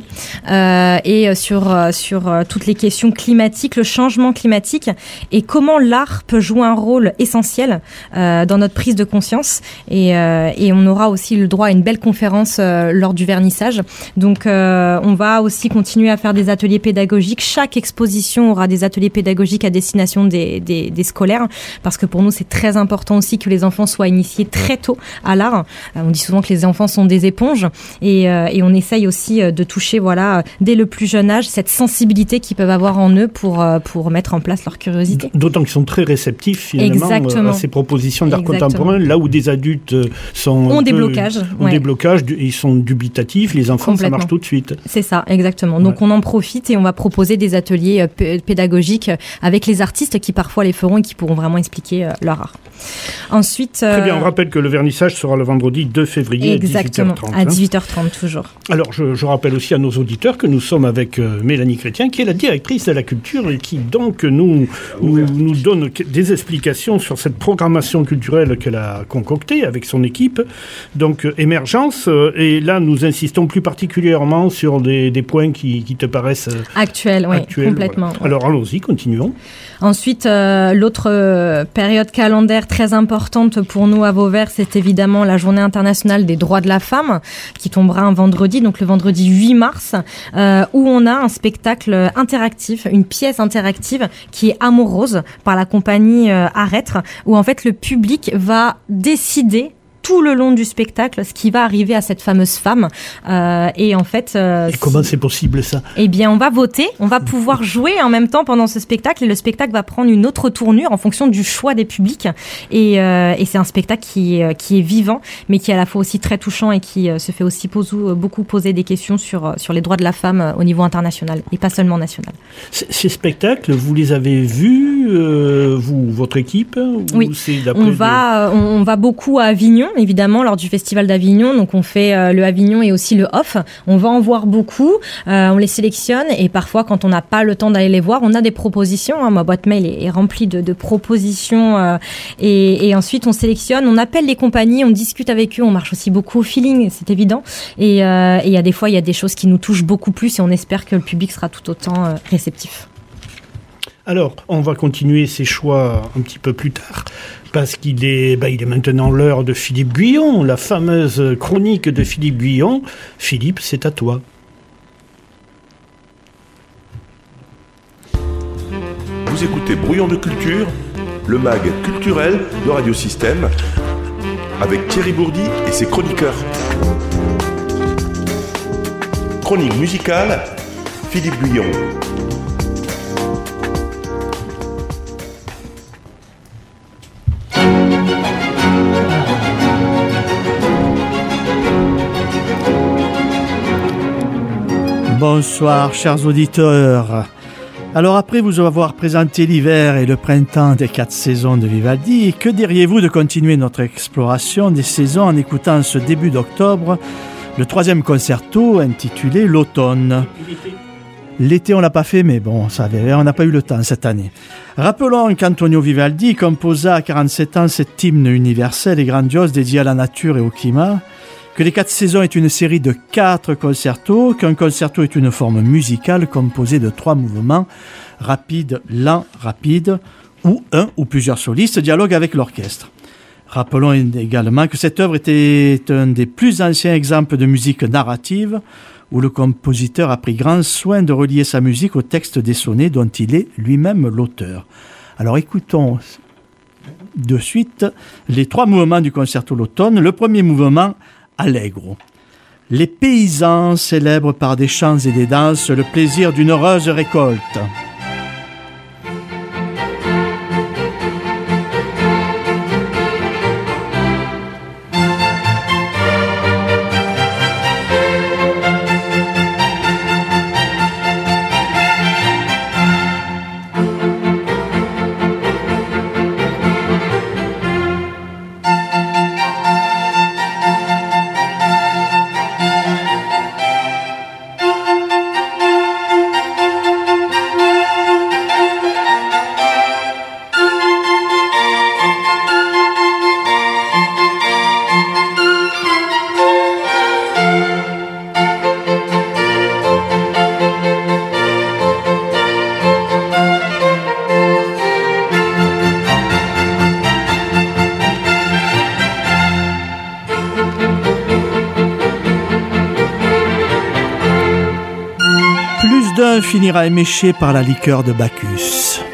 euh, et sur, euh, sur euh, toutes les questions climatiques, le changement climatique et comment l'art peut jouer un rôle essentiel dans notre prise de conscience. Et, et on aura aussi le droit à une belle conférence lors du vernissage. Donc on va aussi continuer à faire des ateliers pédagogiques. Chaque exposition aura des ateliers pédagogiques à destination des, des, des scolaires parce que pour nous c'est très important aussi que les enfants soient initiés très tôt à l'art. Euh, on dit souvent que les enfants sont des éponges et, euh, et on essaye aussi euh, de toucher voilà dès le plus jeune âge cette sensibilité qu'ils peuvent avoir en eux pour pour mettre en place leur curiosité. D'autant qu'ils sont très réceptifs finalement Exactement. à ces propositions d'art contemporain, là où des adultes sont Ont des blocages, ont ouais. des blocages, ils sont dubitatifs, les enfants ça marche tout de suite. C'est ça, exactement. Donc on en profite et on va proposer des ateliers euh, pédagogiques euh, avec les artistes qui parfois les feront et qui pourront vraiment expliquer euh, leur art. Ensuite, Très bien, on rappelle que le vernissage sera le vendredi 2 février exactement à 18h30. à hein. 18h30 toujours. Alors, je, je rappelle aussi à nos auditeurs que nous sommes avec euh, Mélanie Chrétien, qui est la directrice de la culture et qui donc nous, nous, nous donne des explications sur cette programmation culturelle qu'elle a concoctée avec son équipe. Donc, euh, émergence, euh, et là, nous insistons plus particulièrement sur des, des points qui, qui te paraissent euh, Actuel, oui, actuels. complètement. voilà. Alors, allons-y, continuons. Ensuite, euh, l'autre euh, période calendaire très importante pour nous à Vauvert, c'est évidemment la Journée internationale des droits de la femme, qui tombera un vendredi, donc le vendredi 8 mars, euh, où on a un spectacle interactif, une pièce interactive qui est Amorose par la compagnie euh, Arêtre, où en fait le public va décider tout le long du spectacle ce qui va arriver à cette fameuse femme Euh, et en fait euh, Et comment c'est possible ça? Eh bien, on va voter, on va pouvoir jouer en même temps pendant ce spectacle et le spectacle va prendre une autre tournure en fonction du choix des publics. Et, euh, et c'est un spectacle qui, est- qui est vivant, mais qui est à la fois aussi très touchant et qui euh, se fait aussi pose- beaucoup poser des questions sur, euh, sur les droits de la femme euh, au niveau international et pas seulement national. Ces spectacles, vous les avez vus, euh, vous, votre équipe? Ou Oui. On va, euh, on, on va beaucoup à Avignon, évidemment, lors du festival d'Avignon. Donc, on fait euh, le Avignon et aussi le off. On va en voir beaucoup. euh, on les sélectionne et parfois, quand on n'a pas le temps d'aller les voir, on a des propositions. hein. Ma boîte mail est, remplie de, propositions euh, et, et ensuite on sélectionne. On appelle les compagnies, on discute avec eux. On marche aussi beaucoup au feeling, c'est évident. Et il y a des fois, il y a des choses qui nous touchent beaucoup plus et on espère que le public sera tout autant réceptif. Alors, on va continuer ces choix un petit peu plus tard, parce qu'il est, bah, est maintenant l'heure de Philippe Guyon, la fameuse chronique de Philippe Guyon. Philippe, c'est à toi. Vous écoutez Brouillon de culture, le mag culturel de Radiosystème, avec Thierry Bourdi et ses chroniqueurs. Chronique musicale, Philippe Guyon. Bonsoir, chers auditeurs. Alors, après vous avoir présenté l'hiver et le printemps des quatre saisons de Vivaldi, que diriez-vous de continuer notre exploration des saisons en écoutant ce début d'octobre le troisième concerto intitulé L'automne? L'été, on l'a pas fait, mais bon, ça on n'a pas eu le temps cette année. Rappelons qu'Antonio Vivaldi composa à 47 ans cet hymne universel et grandiose dédié à la nature et au climat, que les quatre saisons est une série de quatre concertos, qu'un concerto est une forme musicale composée de trois mouvements, rapide, lent, rapide, où un ou plusieurs solistes dialoguent avec l'orchestre. Rappelons également que cette œuvre était un des plus anciens exemples de musique narrative, où le compositeur a pris grand soin de relier sa musique au texte des sonnets dont il est lui-même l'auteur. Alors écoutons de suite les trois mouvements du concerto l'automne. Le premier mouvement, Allegro. Les paysans célèbrent par des chants et des danses le plaisir d'une heureuse récolte. Finira éméché par la liqueur de Bacchus.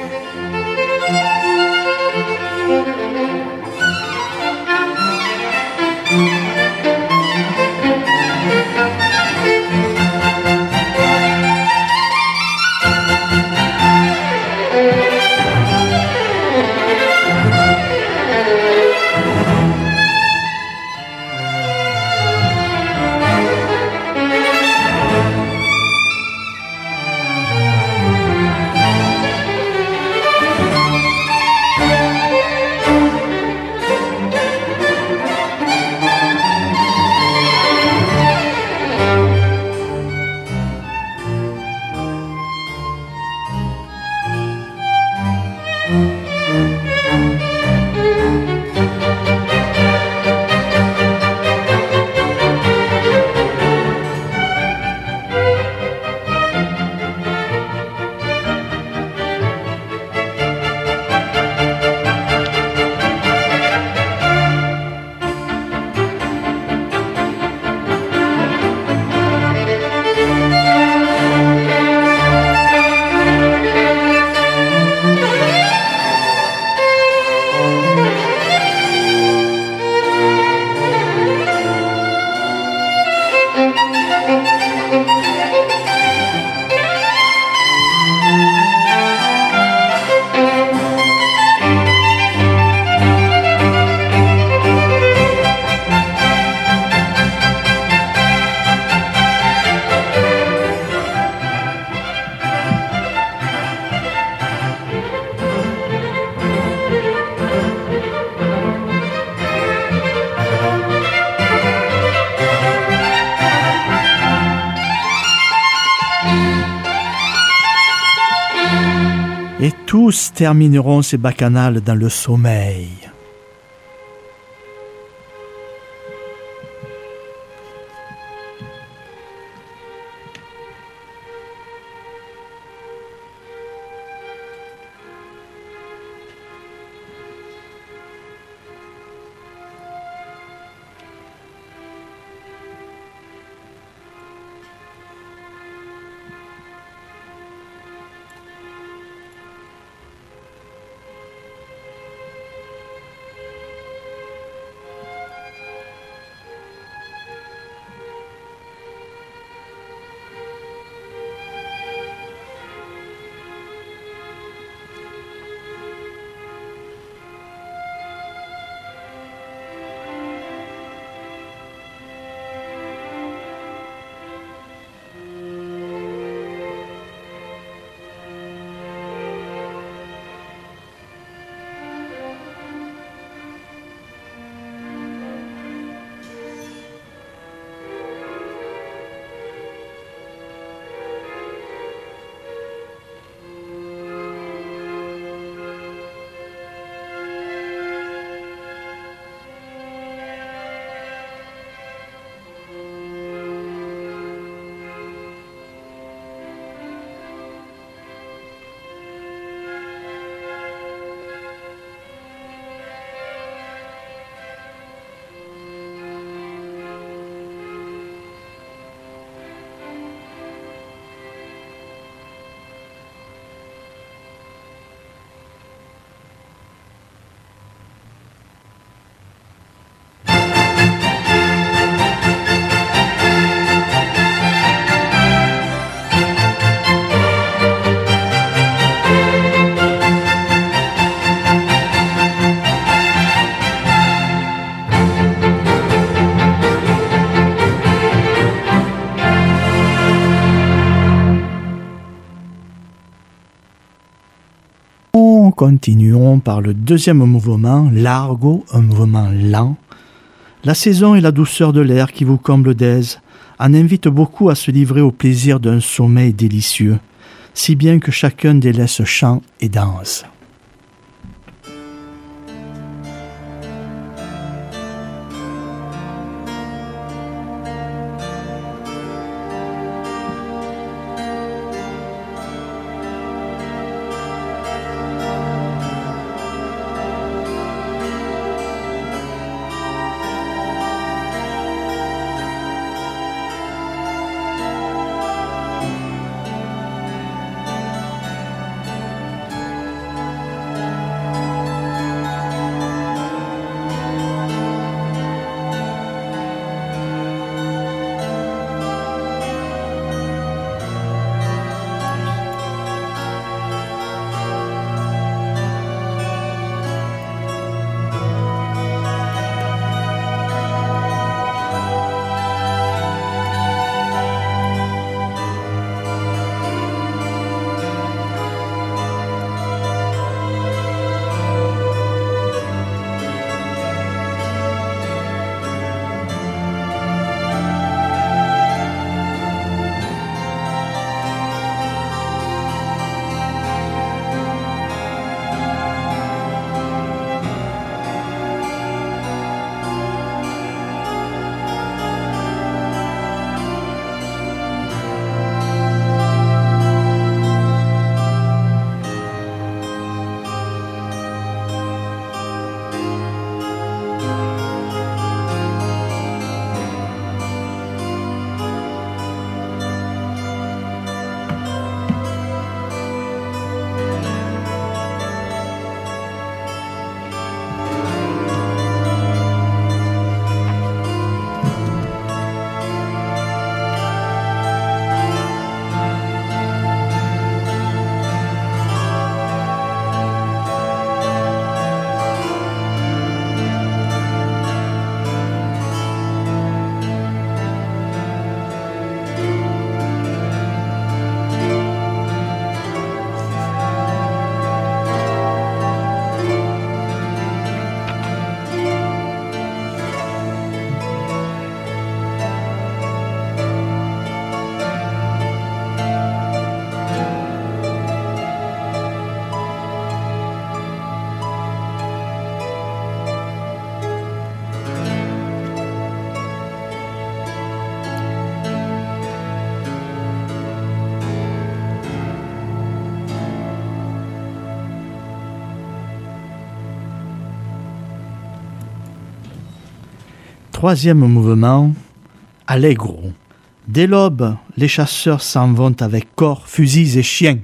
Termineront ces bacchanales dans le sommeil. Par le deuxième mouvement, largo, un mouvement lent. La saison et la douceur de l'air qui vous comble d'aise en invitent beaucoup à se livrer au plaisir d'un sommeil délicieux, si bien que chacun délaisse chant et danse. Troisième mouvement, Allegro. Dès l'aube, les chasseurs s'en vont avec corps, fusils et chiens.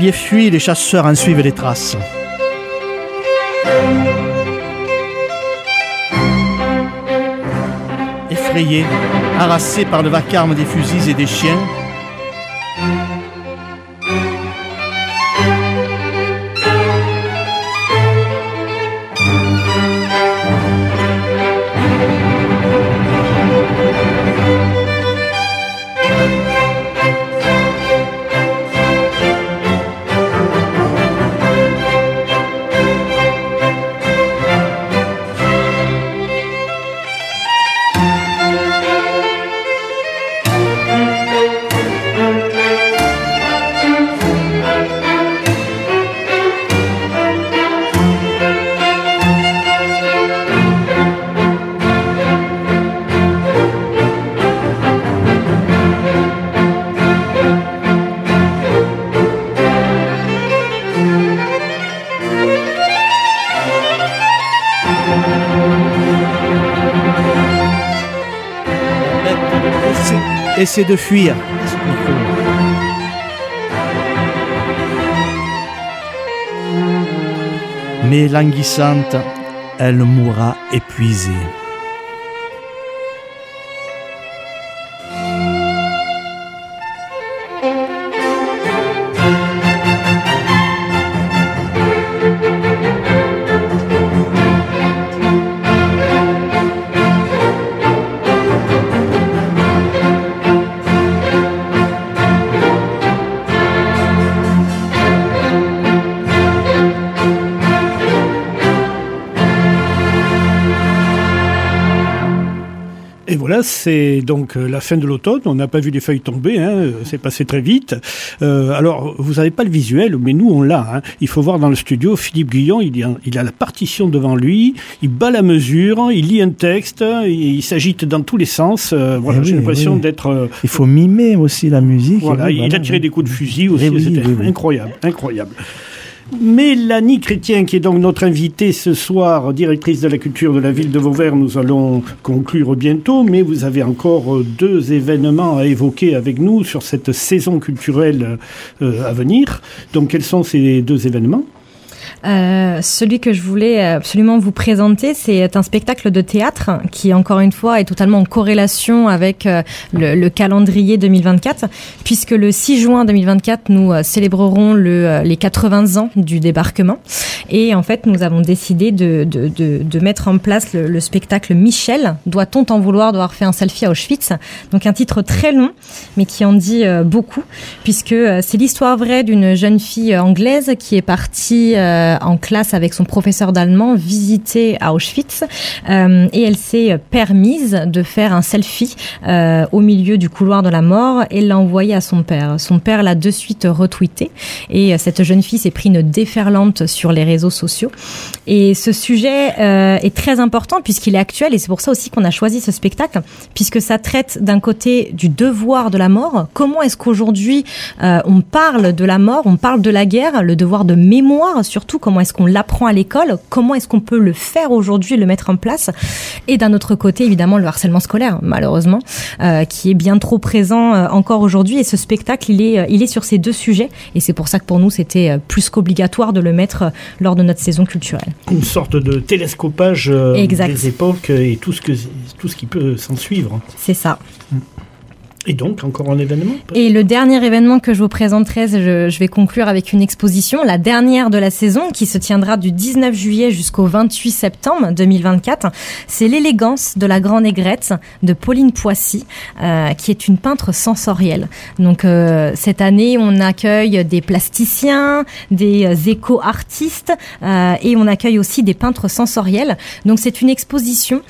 Gibier les chasseurs en suivent les traces. Effrayés, harassés par le vacarme des fusils et des chiens, essaie, de fuir. Mais languissante, elle mourra épuisée. C'est donc euh, la fin de l'automne. On n'a pas vu les feuilles tomber, hein, euh, c'est passé très vite. Euh, alors, vous n'avez pas le visuel, mais nous, on l'a. Hein. Il faut voir dans le studio, Philippe Guillon, il, a, il a la partition devant lui, il bat la mesure, il lit un texte, il, il s'agite dans tous les sens. Euh, voilà, Eh j'ai l'impression oui. d'être... euh, Il faut mimer aussi la musique. voilà, Oui, il a tiré des coups de fusil aussi, Eh oui, c'était oui. incroyable, incroyable. Mélanie Chrétien, qui est donc notre invitée ce soir, directrice de la culture de la ville de Vauvert, nous allons conclure bientôt, mais vous avez encore euh, deux événements à évoquer avec nous sur cette saison culturelle euh, à venir. Donc quels sont ces deux événements? Euh, celui que je voulais absolument vous présenter, c'est un spectacle de théâtre qui, encore une fois, est totalement en corrélation avec euh, le, le calendrier 2024, puisque le 6 juin 2024, nous euh, célébrerons le, euh, les 80 ans du débarquement. Et en fait, nous avons décidé de, mettre en place le, le spectacle Michel, doit-on t'en vouloir d'avoir fait un selfie à Auschwitz? Donc un titre très long, mais qui en dit euh, beaucoup, puisque euh, c'est l'histoire vraie d'une jeune fille euh, anglaise qui est partie euh, euh, en classe avec son professeur d'allemand visiter à Auschwitz euh, et elle s'est permise de faire un selfie euh, au milieu du couloir de la mort et l'a envoyé à son père. Son père l'a de suite retweeté et cette jeune fille s'est pris une déferlante sur les réseaux sociaux. Et ce sujet est très important puisqu'il est actuel et c'est pour ça aussi qu'on a choisi ce spectacle puisque ça traite d'un côté du devoir de la mort. Comment est-ce qu'aujourd'hui on parle de la mort, on parle de la guerre, le devoir de mémoire surtout, comment est-ce qu'on l'apprend à l'école, comment est-ce qu'on peut le faire aujourd'hui, le mettre en place. Et d'un autre côté, évidemment, le harcèlement scolaire, malheureusement, euh, qui est bien trop présent euh, encore aujourd'hui. Et ce spectacle, il est, euh, il est sur ces deux sujets. Et c'est pour ça que pour nous, c'était plus qu'obligatoire de le mettre lors de notre saison culturelle. Une sorte de télescopage euh, des époques et tout ce, que, tout ce qui peut s'en suivre. C'est ça. Et donc, encore un événement Et le dernier événement que je vous présenterai, je, vais conclure avec une exposition, la dernière de la saison, qui se tiendra du 19 juillet jusqu'au 28 septembre 2024. C'est l'élégance de la grande aigrette de Pauline Poissy, euh, qui est une peintre sensorielle. Donc euh, cette année, on accueille des plasticiens, des euh, éco-artistes et on accueille aussi des peintres sensoriels. Donc c'est une exposition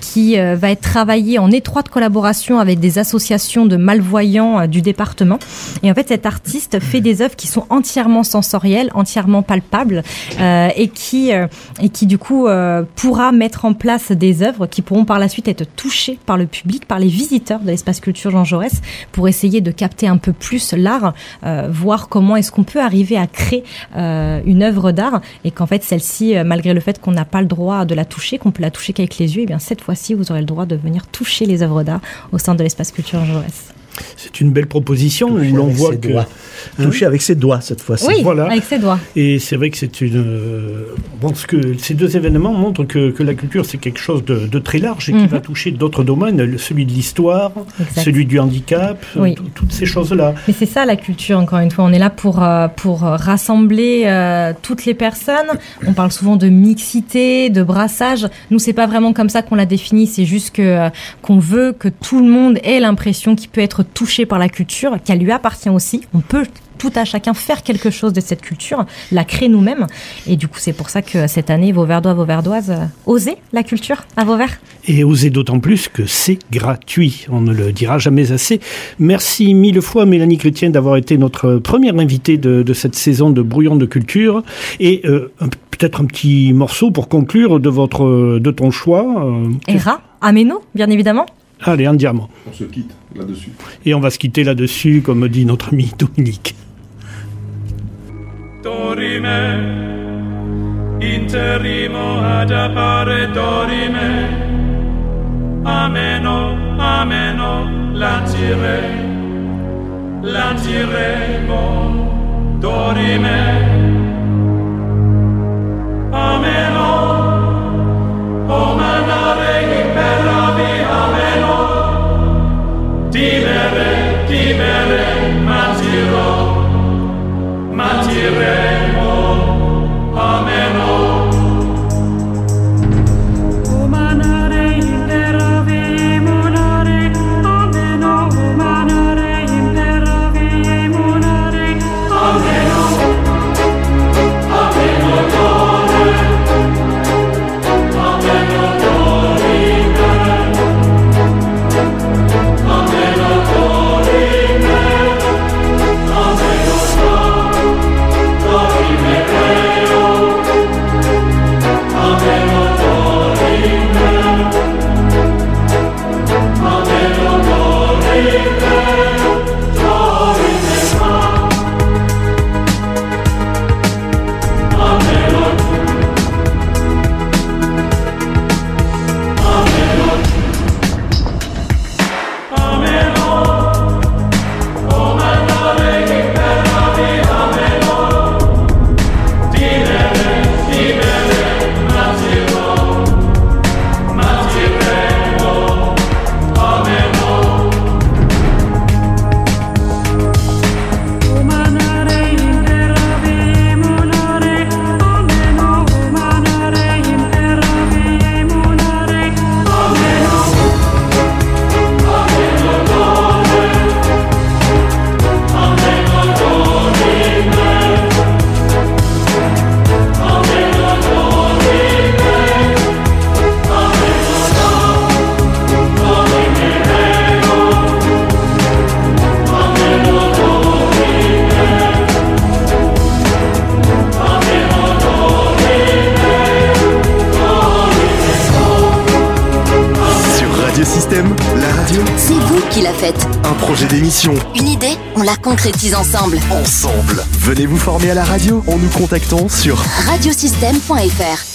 qui va être travaillée en étroite collaboration avec des associations de malvoyants euh, du département. Et en fait, cet artiste fait des œuvres qui sont entièrement sensorielles, entièrement palpables, euh, et qui euh, et qui du coup pourra mettre en place des œuvres qui pourront par la suite être touchées par le public, par les visiteurs de l'espace culture Jean Jaurès, pour essayer de capter un peu plus l'art, voir comment est-ce qu'on peut arriver à créer une œuvre d'art, et qu'en fait celle-ci, malgré le fait qu'on n'a pas le droit de la toucher, qu'on peut la toucher qu'avec les yeux, et bien cette fois-ci vous aurez le droit de venir toucher les œuvres d'art au sein de l'espace culture Jean. C'est une belle proposition Toucher où l'on avec voit ses que. doigts. Touché avec ses doigts cette fois-ci. Oui, Voilà. avec ses doigts. Et c'est vrai que c'est une. euh, Bon, ce que ces deux événements montrent que, que la culture, c'est quelque chose de, de très large et qui Mhm. va toucher d'autres domaines, celui de l'histoire, celui du handicap, Oui. tout- toutes ces choses-là. Mais c'est ça la culture, encore une fois. On est là pour, euh, pour rassembler euh, toutes les personnes. On parle souvent de mixité, de brassage. Nous, c'est pas vraiment comme ça qu'on l'a défini. C'est juste que euh, qu'on veut que tout le monde ait l'impression qu'il peut être touché par la culture, qu'elle lui appartient aussi. On peut tout à chacun faire quelque chose de cette culture, la créer nous-mêmes. Et du coup, c'est pour ça que cette année, vos verdois, vos verdoises, euh, osez la culture à vos verts. Et oser d'autant plus que c'est gratuit. On ne le dira jamais assez. Merci mille fois, Mélanie Chrétien, d'avoir été notre première invitée de, de cette saison de Brouillon de Culture. Et euh, peut-être un petit morceau pour conclure de, votre, de ton choix. euh, Et Ra, Ameno, bien évidemment. Allez, un diamant. On se quitte là-dessus. Et on va se quitter là-dessus, comme dit notre ami Dominique. Dorime, interrimo ad appare dorime, ameno, ameno, lancire, lanciremo, dorime, ameno, o Amen. Concrétise ensemble. Ensemble. Venez vous former à la radio en nous contactant sur Radiosystème.fr